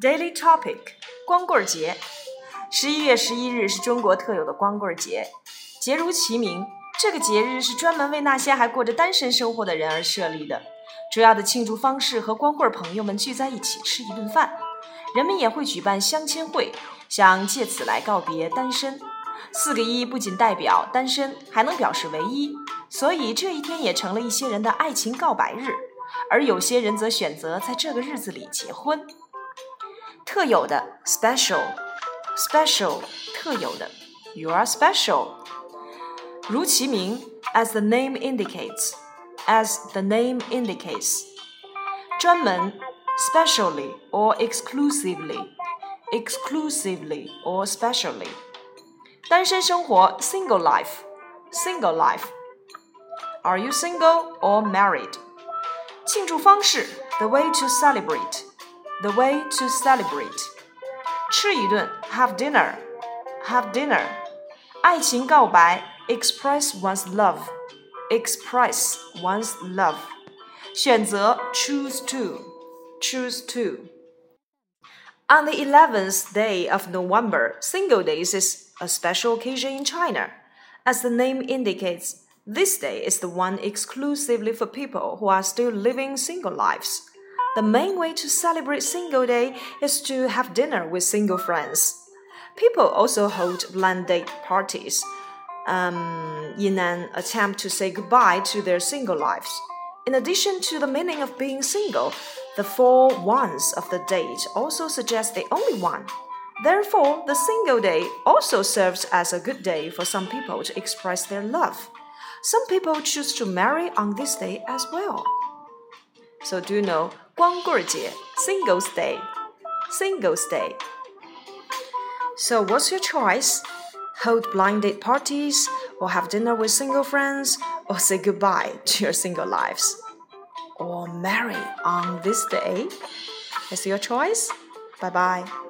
Daily topic：光棍节。十一月十一日是中国特有的光棍节，节如其名，这个节日是专门为那些还过着单身生活的人而设立的。主要的庆祝方式和光棍朋友们聚在一起吃一顿饭，人们也会举办相亲会，想借此来告别单身。四个一不仅代表单身，还能表示唯一，所以这一天也成了一些人的爱情告白日，而有些人则选择在这个日子里结婚。特有的 special，special 特有的，you are special。如其名，as the name indicates，as the name indicates。专门，specially or exclusively，exclusively or specially。单身生活 single life single life are you single or married 庆祝方式 the way to celebrate the way to celebrate 吃一顿 have dinner have dinner 爱情告白 express one's love express one's love 选择 choose to choose to on the 11th day of November, Single Days is a special occasion in China. As the name indicates, this day is the one exclusively for people who are still living single lives. The main way to celebrate Single Day is to have dinner with single friends. People also hold blind date parties um, in an attempt to say goodbye to their single lives. In addition to the meaning of being single, the four ones of the date also suggest the only one. Therefore, the single day also serves as a good day for some people to express their love. Some people choose to marry on this day as well. So do you know 光棍节 Singles Day, Singles Day. So what's your choice? Hold blind date parties, or have dinner with single friends, or say goodbye to your single lives, or marry on this day? It's your choice. Bye bye.